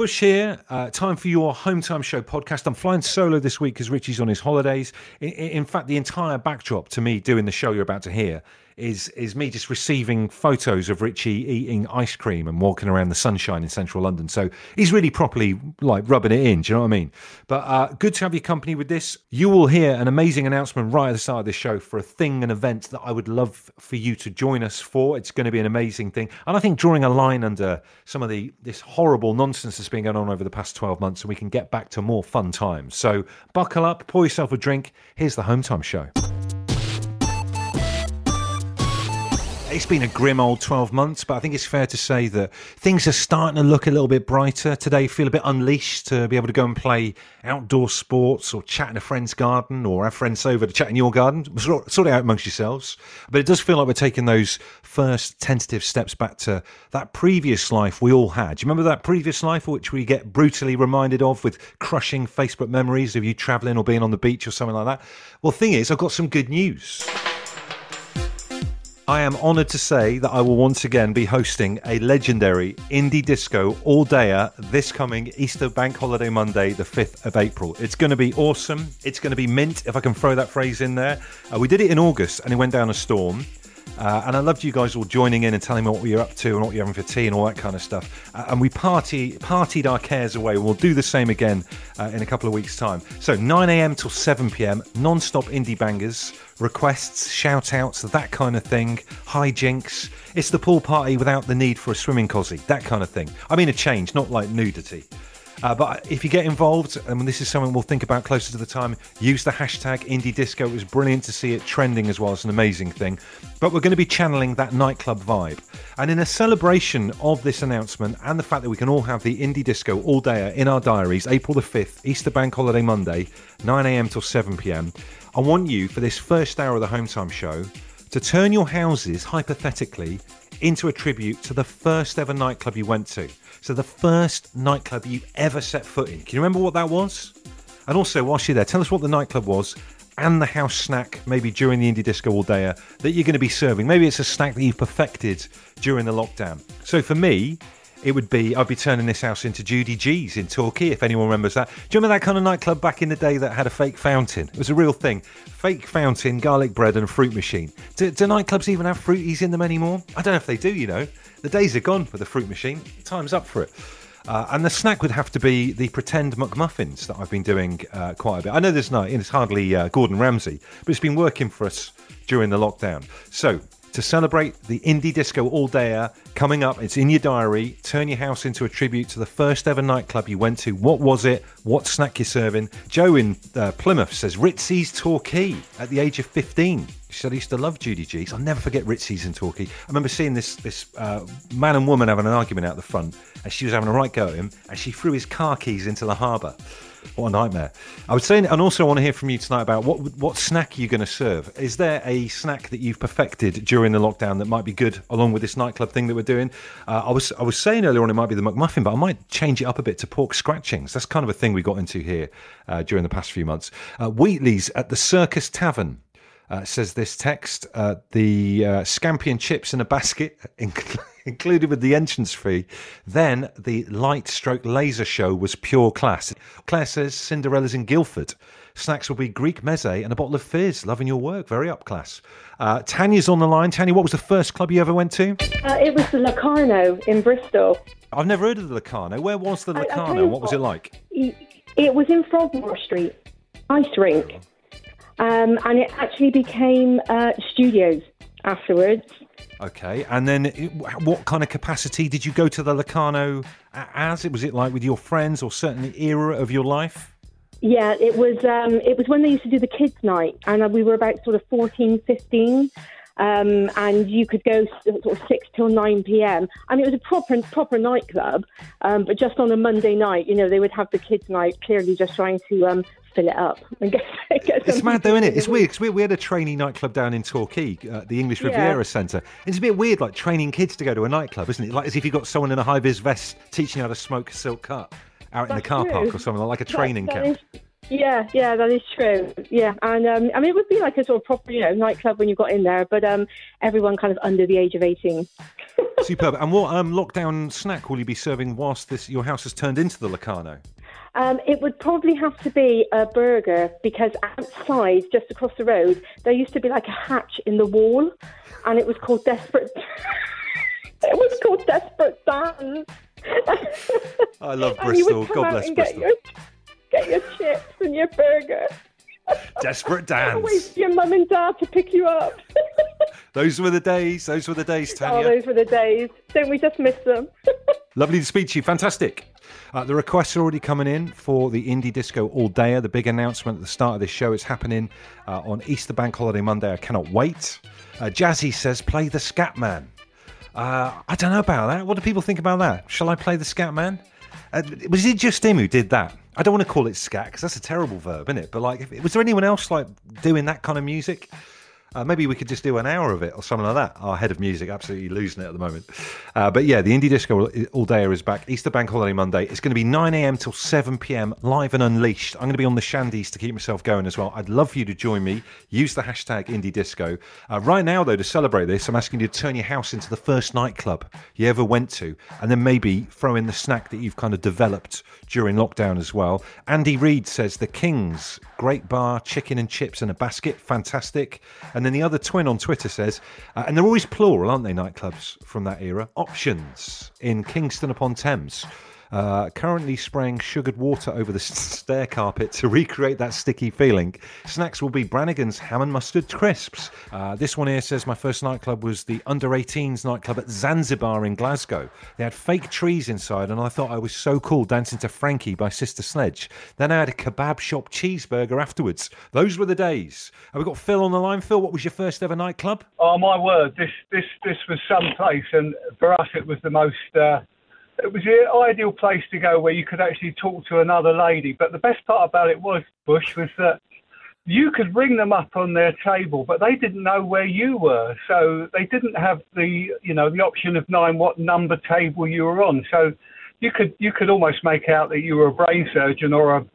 Bush here. Uh, time for your Home Time Show podcast. I'm flying solo this week because Richie's on his holidays. In, in, fact, the entire backdrop to me doing the show you're about to hear is is me just receiving photos of Richie eating ice cream and walking around the sunshine in central London. So he's really properly like rubbing it in. Do you know what I mean? But uh, good to have your company with this. You will hear an amazing announcement right at the start of this show for a thing, an event that I would love for you to join us for. It's going to be an amazing thing, and I think drawing a line under some of the this horrible nonsense that's been going on over the past twelve months, and we can get back to more fun times. So buckle up, pour yourself a drink. Here's the Home Time Show. It's been a grim old 12 months, but I think it's fair to say that things are starting to look a little bit brighter. Today, feel a bit unleashed to be able to go and play outdoor sports or chat in a friend's garden or have friends over to chat in your garden. Sort it out amongst yourselves. But it does feel like we're taking those first tentative steps back to that previous life we all had. Do you remember that previous life which we get brutally reminded of with crushing Facebook memories of you traveling or being on the beach or something like that? Well, thing is, I've got some good news. I am honoured to say that I will once again be hosting a legendary indie disco all dayer this coming Easter Bank Holiday Monday, the 5th of April. It's going to be awesome. It's going to be mint, if I can throw that phrase in there. Uh, we did it in August and it went down a storm. Uh, and I loved you guys all joining in and telling me what you're up to and what you're having for tea and all that kind of stuff. Uh, and we party partied our cares away. We'll do the same again uh, in a couple of weeks' time. So 9 a.m. till 7 p.m. non-stop indie bangers, requests, shout outs, that kind of thing, hijinks. It's the pool party without the need for a swimming cosy, that kind of thing. I mean a change, not like nudity. Uh, but if you get involved, and this is something we'll think about closer to the time, use the hashtag indie disco. It was brilliant to see it trending as well. It's an amazing thing. But we're going to be channeling that nightclub vibe. And in a celebration of this announcement and the fact that we can all have the indie disco all day in our diaries, April the 5th, Easter Bank Holiday Monday, 9 a.m. till 7 p.m., I want you for this first hour of the Home Time show to turn your houses, hypothetically, into a tribute to the first ever nightclub you went to. So the first nightclub you ever set foot in. Can you remember what that was? And also, whilst you're there, tell us what the nightclub was and the house snack, maybe during the indie disco all day, uh, that you're going to be serving. Maybe it's a snack that you've perfected during the lockdown. So for me, it would be I'd be turning this house into Judy G's in Torquay, if anyone remembers that. Do you remember that kind of nightclub back in the day that had a fake fountain? It was a real thing. Fake fountain, garlic bread, and fruit machine. Do, do nightclubs even have fruities in them anymore? I don't know if they do, you know. The days are gone for the fruit machine. Time's up for it. Uh, and the snack would have to be the pretend McMuffins that I've been doing uh, quite a bit. I know there's not, it's hardly uh, Gordon Ramsay, but it's been working for us during the lockdown. So to celebrate the indie disco all dayer coming up. It's in your diary. Turn your house into a tribute to the first ever nightclub you went to. What was it? What snack you're serving? Joe in uh, Plymouth says Ritzy's Torquay at the age of 15. She said, I used to love Judy G's. I'll never forget Ritzy's in Torquay. I remember seeing this this uh, man and woman having an argument out the front, and she was having a right go at him, and she threw his car keys into the harbour. What a nightmare! I was saying, and also I want to hear from you tonight about what what snack are you going to serve? Is there a snack that you've perfected during the lockdown that might be good, along with this nightclub thing that we're doing? Uh, I was I was saying earlier on it might be the McMuffin, but I might change it up a bit to pork scratchings. That's kind of a thing we got into here uh, during the past few months. Uh, Wheatley's at the Circus Tavern. Uh, says this text, uh, the uh, scampi and chips in a basket, included with the entrance fee. Then the light stroke laser show was pure class. Claire says Cinderella's in Guildford. Snacks will be Greek meze and a bottle of fizz. Loving your work, very up class. Uh, Tanya's on the line. Tanya, what was the first club you ever went to? Uh, it was the Locarno in Bristol. I've never heard of the Locarno. Where was the Locarno? What was it like? It was in Frogmore Street, ice rink. Um, and it actually became uh, studios afterwards. Okay, and then what kind of capacity did you go to the Locarno as? Was it like with your friends or certain era of your life? Yeah, it was. Um, it was when they used to do the kids' night, and we were about sort of 14, 15. Um, and you could go sort of six till nine p.m. I mean, it was a proper proper nightclub, um, but just on a Monday night, you know, they would have the kids' night, clearly just trying to um, fill it up and get, get It's mad though, isn't it? It's weird because we, we, had a trainee nightclub down in Torquay, uh, the English Riviera yeah. Centre. It's a bit weird, like training kids to go to a nightclub, isn't it? Like as if you've got someone in a high vis vest teaching you how to smoke a silk cut out That's in the car true. park or something like a training that, camp. That is, yeah, yeah, that is true. Yeah, and um, I mean, it would be like a sort of proper, you know, nightclub when you got in there, but um, everyone kind of under the age of eighteen. Superb. And what um, lockdown snack will you be serving whilst this your house has turned into the Locarno? Um, it would probably have to be a burger because outside, just across the road, there used to be like a hatch in the wall, and it was called Desperate. it was called Desperate Dan. I love Bristol. God bless Bristol. Your, your chips and your burger. Desperate And wait for your mum and dad to pick you up. Those were the days. Those were the days, oh, those were the days. Don't we just miss them? Lovely to speak to you. Fantastic. Uh, the requests are already coming in for the Indie Disco All Dayer. The big announcement at the start of this show is happening uh, on Easter Bank Holiday Monday. I cannot wait. Uh, Jazzy says, play the Scat Man. Uh, I don't know about that. What do people think about that? Shall I play the Scat Man? Uh, was it just him who did that? I don't want to call it scat because that's a terrible verb, isn't it? But like, was there anyone else like doing that kind of music? Uh, maybe we could just do an hour of it or something like that. Our head of music absolutely losing it at the moment. Uh, but yeah, the Indie Disco All- Day is back. Easter Bank Holiday Monday. It's going to be 9 a.m. till 7 p.m. live and unleashed. I'm going to be on the shandies to keep myself going as well. I'd love for you to join me. Use the hashtag Indie Disco. Uh, right now, though, to celebrate this, I'm asking you to turn your house into the first nightclub you ever went to, and then maybe throw in the snack that you've kind of developed during lockdown as well. Andy Reid says the Kings, great bar, chicken and chips in a basket, fantastic. And then the other twin on Twitter says, uh, and they're always plural, aren't they, nightclubs from that era? Options in Kingston upon Thames. Uh, currently spraying sugared water over the stair carpet to recreate that sticky feeling. Snacks will be Brannigan's ham and mustard crisps. Uh, this one here says my first nightclub was the under 18s nightclub at Zanzibar in Glasgow. They had fake trees inside, and I thought I was so cool dancing to Frankie by Sister Sledge. Then I had a kebab shop cheeseburger afterwards. Those were the days. Have we got Phil on the line? Phil, what was your first ever nightclub? Oh my word! This this this was some place, and for us it was the most. Uh, it was the ideal place to go where you could actually talk to another lady. But the best part about it was Bush was that you could ring them up on their table, but they didn't know where you were, so they didn't have the you know the option of knowing what number table you were on. So you could you could almost make out that you were a brain surgeon or a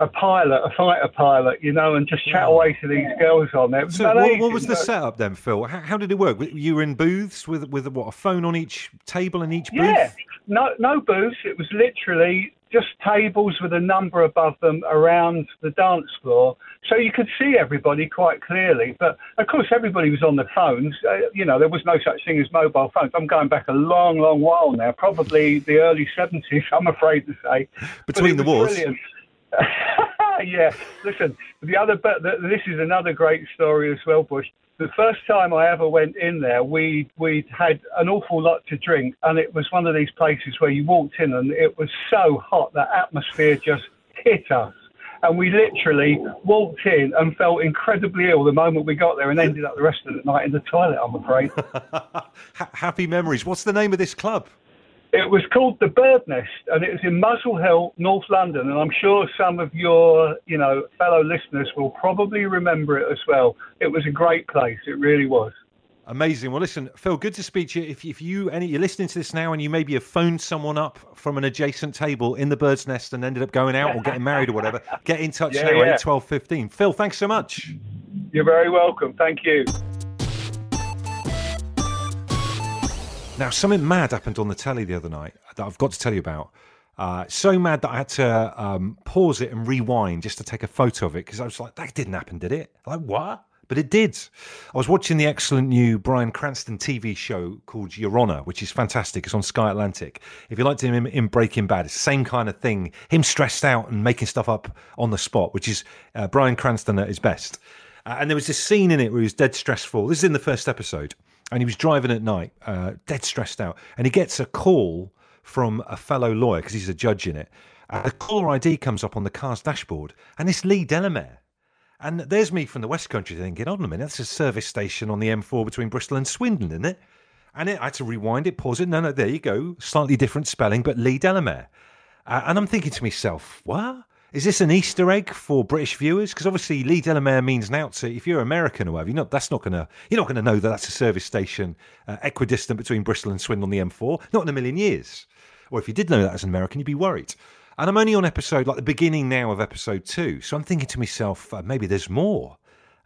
a pilot, a fighter pilot, you know, and just chat away to these girls on there. So, what, what was the setup then, Phil? How, how did it work? You were in booths with with what a phone on each table in each booth. Yeah, no, no booths. It was literally just tables with a number above them around the dance floor, so you could see everybody quite clearly. But of course, everybody was on their phones. Uh, you know, there was no such thing as mobile phones. I'm going back a long, long while now, probably the early '70s. I'm afraid to say. Between the wars. brilliant. yeah, listen. The other, but th- this is another great story as well, Bush. The first time I ever went in there, we we had an awful lot to drink, and it was one of these places where you walked in and it was so hot that atmosphere just hit us, and we literally walked in and felt incredibly ill the moment we got there, and ended up the rest of the night in the toilet. I'm afraid. Happy memories. What's the name of this club? It was called the Bird Nest, and it was in Muswell Hill, North London. And I'm sure some of your, you know, fellow listeners will probably remember it as well. It was a great place. It really was. Amazing. Well, listen, Phil, good to speak to you. If, if you any you're listening to this now and you maybe have phoned someone up from an adjacent table in the bird's nest and ended up going out or getting married or whatever, get in touch Yeah, now yeah. at 12 15. Phil, thanks so much. You're very welcome. Thank you. Now, something mad happened on the telly the other night that I've got to tell you about. Uh, so mad that I had to um, pause it and rewind just to take a photo of it because I was like, that didn't happen, did it? Like, what? But it did. I was watching the excellent new Bryan Cranston TV show called Your Honor, which is fantastic. It's on Sky Atlantic. If you liked him in, in Breaking Bad, it's the same kind of thing. Him stressed out and making stuff up on the spot, which is uh, Bryan Cranston at his best. Uh, and there was this scene in it where he was dead stressful. This is in the first episode. And he was driving at night, uh, dead stressed out. And he gets a call from a fellow lawyer because he's a judge in it. And the caller ID comes up on the car's dashboard. And it's Lee Delamere. And there's me from the West Country thinking, hold on a minute, that's a service station on the M4 between Bristol and Swindon, isn't it? And it, I had to rewind it, pause it. No, no, there you go. Slightly different spelling, but Lee Delamere. Uh, and I'm thinking to myself, what? Is this an Easter egg for British viewers? Because obviously Lee Delamere means to if you're American or whatever, you're not that's not gonna you're not gonna know that that's a service station uh, equidistant between Bristol and Swindon on the M4. Not in a million years. Or if you did know that as an American, you'd be worried. And I'm only on episode like the beginning now of episode two, so I'm thinking to myself, uh, maybe there's more.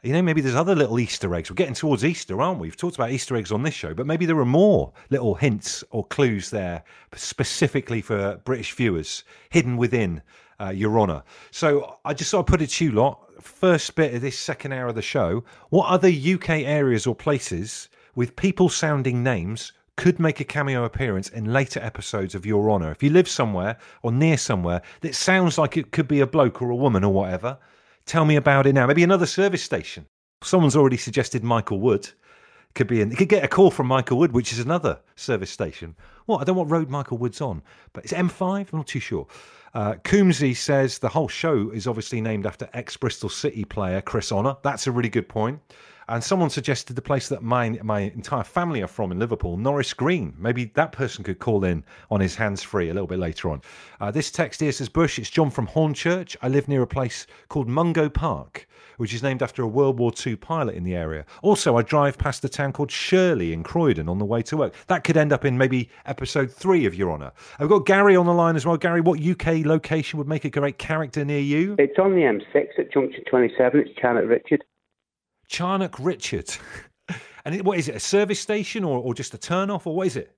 You know, maybe there's other little Easter eggs. We're getting towards Easter, aren't we? We've talked about Easter eggs on this show, but maybe there are more little hints or clues there specifically for British viewers hidden within uh, Your Honour. So I just thought I'd put it to you lot. First bit of this second hour of the show. What other UK areas or places with people sounding names could make a cameo appearance in later episodes of Your Honour? If you live somewhere or near somewhere that sounds like it could be a bloke or a woman or whatever, tell me about it now. Maybe another service station. Someone's already suggested Michael Wood. Could be in. You could get a call from Michael Wood, which is another service station. What? I don't know what road Michael Wood's on, but it's M5. I'm not too sure. Uh, Coombsy says the whole show is obviously named after ex Bristol City player Chris Honor. That's a really good point. And someone suggested the place that my my entire family are from in Liverpool, Norris Green. Maybe that person could call in on his hands free a little bit later on. Uh, this text here says, Bush, it's John from Hornchurch. I live near a place called Mungo Park, which is named after a World War II pilot in the area. Also, I drive past a town called Shirley in Croydon on the way to work. That could end up in maybe episode three of Your Honour. I've got Gary on the line as well. Gary, what UK location would make a great character near you? It's on the M6 at junction 27. It's Charnock Richard. Charnock Richard. and it, what is it, a service station or, or just a turn off, or what is it?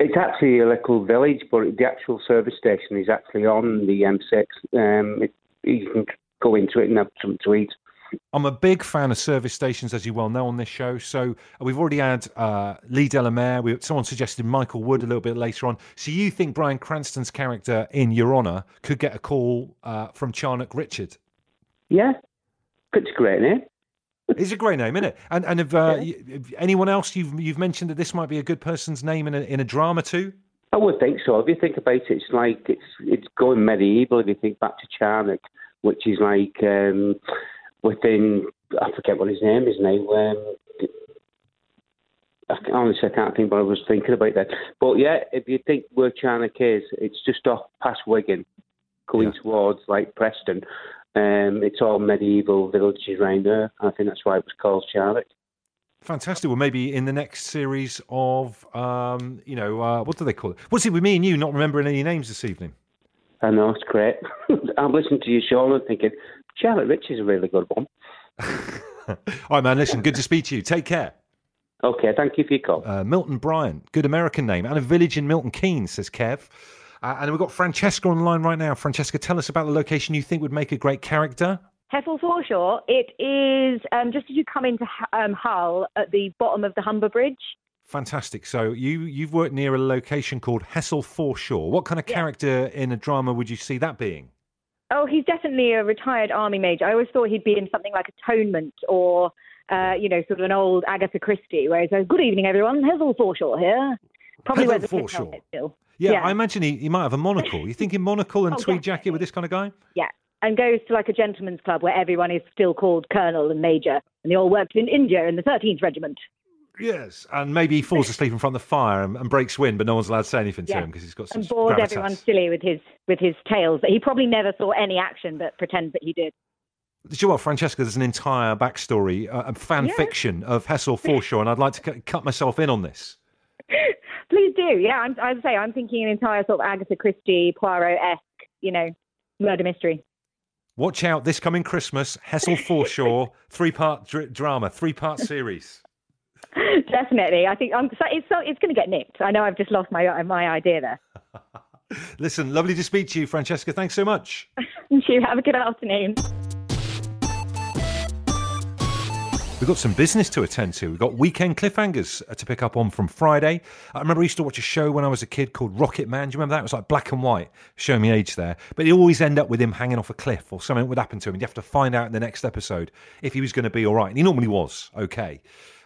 It's actually a little village, but the actual service station is actually on the M6. Um, it, you can go into it and have some to eat. I'm a big fan of service stations, as you well know on this show. So we've already had uh, Lee Delamere. We, someone suggested Michael Wood a little bit later on. So you think Bryan Cranston's character in Your Honour could get a call uh, from Charnock Richard? Yeah, it's a great name. It's a great name, isn't it? And and if, uh, yeah. if anyone else you've you've mentioned that this might be a good person's name in a in a drama too. I would think so. If you think about it, it's like it's it's going medieval. If you think back to Charnock, which is like um, within I forget what his name is now. Um, I honestly I can't think what I was thinking about that. But yeah, if you think where Charnock is, it's just off past Wigan, going yeah. towards like Preston. Um, it's all medieval villages around there. I think that's why it was called Charlotte. Fantastic. Well, maybe in the next series of, um, you know, uh, what do they call it? What's it with me and you not remembering any names this evening? I know, it's great. I'm listening to you, show and thinking, Charlotte Rich is a really good one. All right, man, listen, good to speak to you. Take care. Okay, thank you for your call. Uh, Milton Bryant, good American name, and a village in Milton Keynes, says Kev. Uh, and we've got Francesca on the line right now. Francesca, tell us about the location you think would make a great character. Hessle Foreshore. It is um, just as you come into um, Hull at the bottom of the Humber Bridge. Fantastic. So you you've worked near a location called Hessle Foreshore. What kind of yeah. character in a drama would you see that being? Oh, he's definitely a retired army major. I always thought he'd be in something like Atonement or, uh, you know, sort of an old Agatha Christie, where he says, "Good evening, everyone. Hessle Foreshore here." Probably Hessle Foreshore. Yeah, yeah, I imagine he, he might have a monocle. You thinking monocle and oh, tweed jacket with this kind of guy? Yeah, and goes to like a gentleman's club where everyone is still called colonel and major, and they all worked in India in the 13th Regiment. Yes, and maybe he falls asleep in front of the fire and, and breaks wind, but no one's allowed to say anything to him because he's got some. And bores gravitas. everyone silly with his with his tales that he probably never saw any action, but pretends that he did. Do you know what, Francesca? There's an entire backstory, uh, a fan yeah. fiction of Hessle Foreshore, and I'd like to c- cut myself in on this. Please do. Yeah, I'm, I'd say I'm thinking an entire sort of Agatha Christie, Poirot esque, you know, murder mystery. Watch out this coming Christmas, Hessle Foreshore, three part dr- drama, three part series. Definitely. I think I'm, so it's, so, it's going to get nicked. I know I've just lost my, uh, my idea there. Listen, lovely to speak to you, Francesca. Thanks so much. you. Have a good afternoon. We've got some business to attend to. We've got weekend cliffhangers uh, to pick up on from Friday. I remember I used to watch a show when I was a kid called Rocket Man. Do you remember that? It was like black and white, showing me age there. But it always end up with him hanging off a cliff or something would happen to him. You have to find out in the next episode if he was going to be all right. And he normally was okay.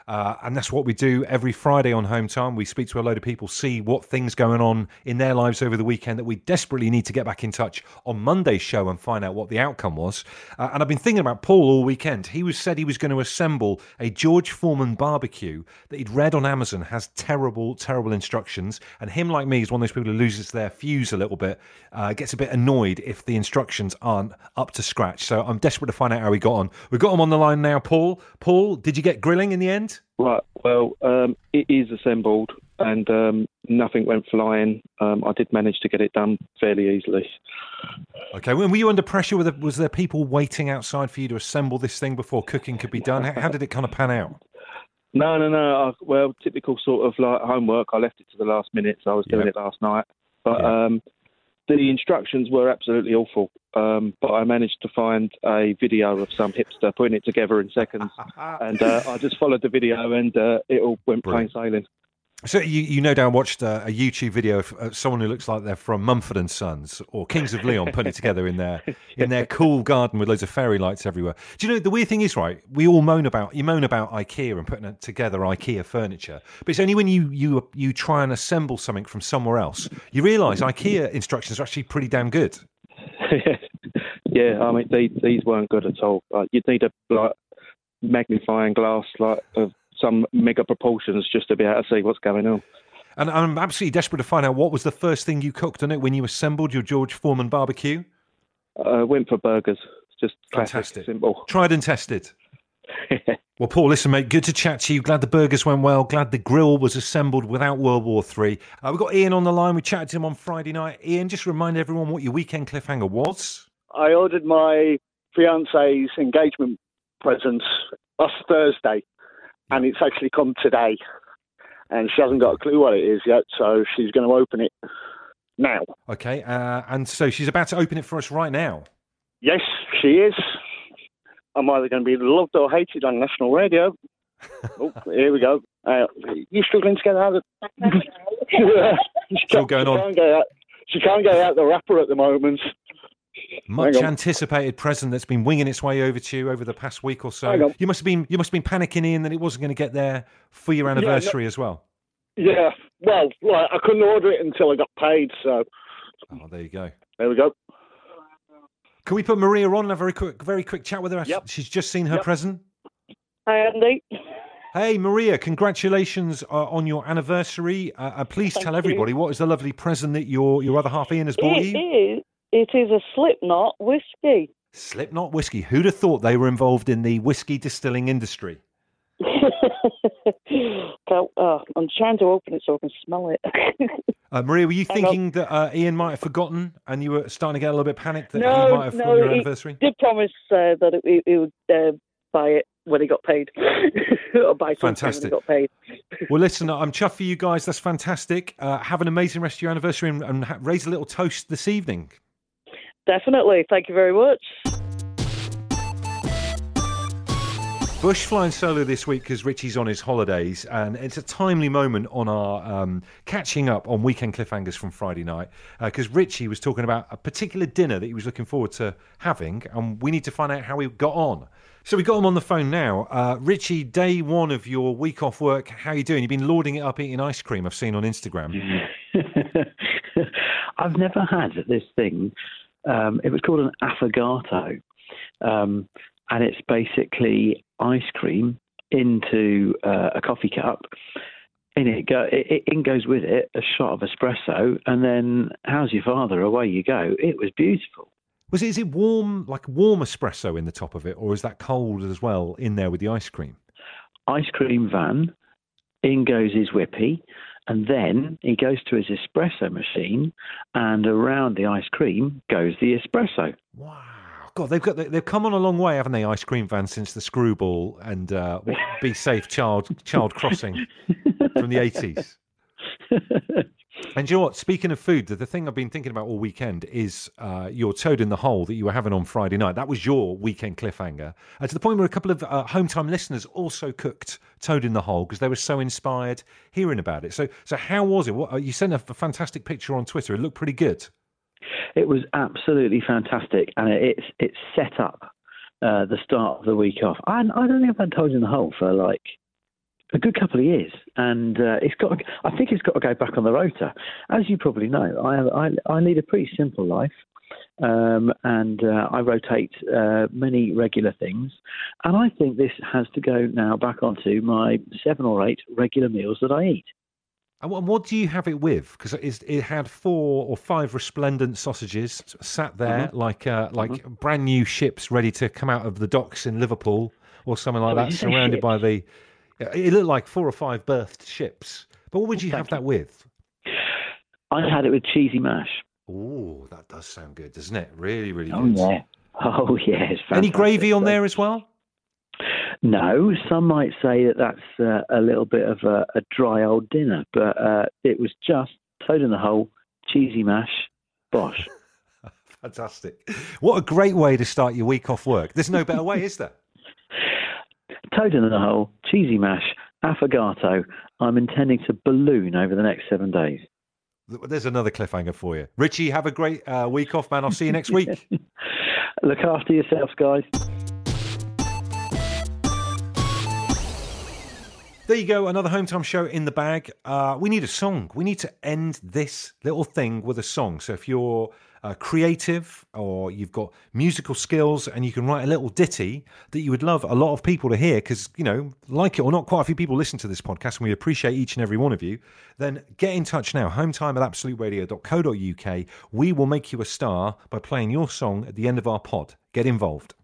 Uh, and that's what we do every Friday on Home Time. We speak to a load of people, see what things going on in their lives over the weekend that we desperately need to get back in touch on Monday's show and find out what the outcome was. Uh, and I've been thinking about Paul all weekend. He was said he was going to assemble a George Foreman barbecue that he'd read on Amazon has terrible, terrible instructions. And him, like me, is one of those people who loses their fuse a little bit, uh, gets a bit annoyed if the instructions aren't up to scratch. So I'm desperate to find out how he got on. We've got him on the line now, Paul. Paul, did you get grilling in the end? Right. Well, um, it is assembled, and um, nothing went flying. Um, I did manage to get it done fairly easily. Okay, when were you under pressure? Was there people waiting outside for you to assemble this thing before cooking could be done? How, how did it kind of pan out? No, no, no. I, well, typical sort of like homework. I left it to the last minute, so I was doing Yep. it last night. But Yeah. um, the instructions were absolutely awful. Um, but I managed to find a video of some hipster putting it together in seconds, and uh, I just followed the video, and uh, it all went plain sailing. So you, you no doubt watched uh, a YouTube video of uh, someone who looks like they're from Mumford and Sons or Kings of Leon putting it together in their in their cool garden with loads of fairy lights everywhere. Do you know the weird thing is right? We all moan about you moan about IKEA and putting together IKEA furniture, but it's only when you you you try and assemble something from somewhere else you realise IKEA instructions are actually pretty damn good. yeah, I mean these, these weren't good at all. Like, you'd need a like magnifying glass like of some mega proportions just to be able to see what's going on. And I'm absolutely desperate to find out what was the first thing you cooked on it when you assembled your George Foreman barbecue. Uh, went for burgers. Just classic, Fantastic. simple. Tried and tested. Well, Paul, listen, mate, good to chat to you. Glad the burgers went well. Glad the grill was assembled without World War Three. Uh, we've got Ian on the line. We chatted to him on Friday night. Ian, just remind everyone what your weekend cliffhanger was. I ordered my fiance's engagement presents last Thursday, and it's actually come today. And she hasn't got a clue what it is yet, so she's going to open it now. Okay, uh, and so she's about to open it for us right now. Yes, she is. I'm either going to be loved or hated on national radio. oh, here we go. Uh, you struggling to get out of the... she Still can't- going she on. Can't get out, she can't get out the wrapper at the moment. Much anticipated present that's been winging its way over to you over the past week or so. You must have been you must have been panicking, in that it wasn't going to get there for your no- anniversary as well. Yeah, well, like, I couldn't order it until I got paid, so Oh, there you go. there we go. Can we put Maria on and have a very quick, very quick chat with her? Yep. She's just seen her Yep. present. Hi, Andy. Hey, Maria, congratulations uh, on your anniversary. Uh, uh, please Thank tell you. everybody what is the lovely present that your, your other half Ian has bought It you? is, it is a Slipknot whiskey. Slipknot whiskey. Who'd have thought they were involved in the whiskey distilling industry? Can't- oh, I'm trying to open it so I can smell it. Uh, Maria, were you thinking that uh, Ian might have forgotten and you were starting to get a little bit panicked that he might have no, your he- anniversary? Did promise uh, that he, he would uh, buy it when he got paid, or buy something Fantastic. when he got paid. Well, listen, I'm chuffed for you guys. That's fantastic. Uh, have an amazing rest of your anniversary and, and ha- raise a little toast this evening. Definitely. Thank you very much. Bush flying solo this week because Richie's on his holidays, and it's a timely moment on our um, catching up on weekend cliffhangers from Friday night because Richie was talking about a particular dinner that he was looking forward to having, and we need to find out how he got on. So we got him on the phone now. Uh, Richie, day one of your week off work, how are you doing? You've been lording it up eating ice cream. I've seen on Instagram. I've never had this thing. Um, it was called an affogato, um, and it's basically ice cream into uh, a coffee cup. In it, go, it, in goes with it a shot of espresso, and then how's your father? Away you go. It was beautiful. Was it? Is it warm, like warm espresso in the top of it, or is that cold as well in there with the ice cream? Ice cream van. In goes his whippy, and then he goes to his espresso machine, and around the ice cream goes the espresso. Wow. God, they've got they've come on a long way, haven't they? Ice cream van since the screwball and uh, be safe child child crossing from the eighties. And you know what? Speaking of food, the, thing I've been thinking about all weekend is uh, your toad in the hole that you were having on Friday night. That was your weekend cliffhanger. Uh, to the point where a couple of uh, home time listeners also cooked toad in the hole because they were so inspired hearing about it. So, so how was it? What, uh, you sent a, a fantastic picture on Twitter. It looked pretty good. It was absolutely fantastic, and it, it's set up uh, the start of the week off. I, I don't think I've had toes in the hole for like a good couple of years, and uh, it's got. I think it's got to go back on the rotor. As you probably know, I I, I lead a pretty simple life. Um, and uh, I rotate uh, many regular things, and I think this has to go now back onto my seven or eight regular meals that I eat. And what, do you have it with? Because it had four or five resplendent sausages sat there Mm-hmm. like uh, like brand new ships ready to come out of the docks in Liverpool or something like Oh, that, you surrounded by the. It looked like four or five berthed ships. But what would you have that with? I had it with cheesy mash. Oh, that does sound good, doesn't it? Really, really Oh good. yeah. Oh yeah. It's Any gravy on there as well? No, some might say that that's uh, a little bit of a, a dry old dinner, but uh, it was just toad in the hole, cheesy mash, bosh. Fantastic. What a great way to start your week off work. There's no better way, is there? Toad in the hole, cheesy mash, affogato. I'm intending to balloon over the next seven days. There's another cliffhanger for you. Richie, have a great uh, week off, man. I'll see you next week. Look after yourselves, guys. There you go, another home time show in the bag. Uh, we need a song. We need to end this little thing with a song. So if you're uh, creative or you've got musical skills and you can write a little ditty that you would love a lot of people to hear, because, you know, like it or not, quite a few people listen to this podcast and we appreciate each and every one of you, then get in touch now. Hometime at absoluteradio.co.uk. We will make you a star by playing your song at the end of our pod. Get involved.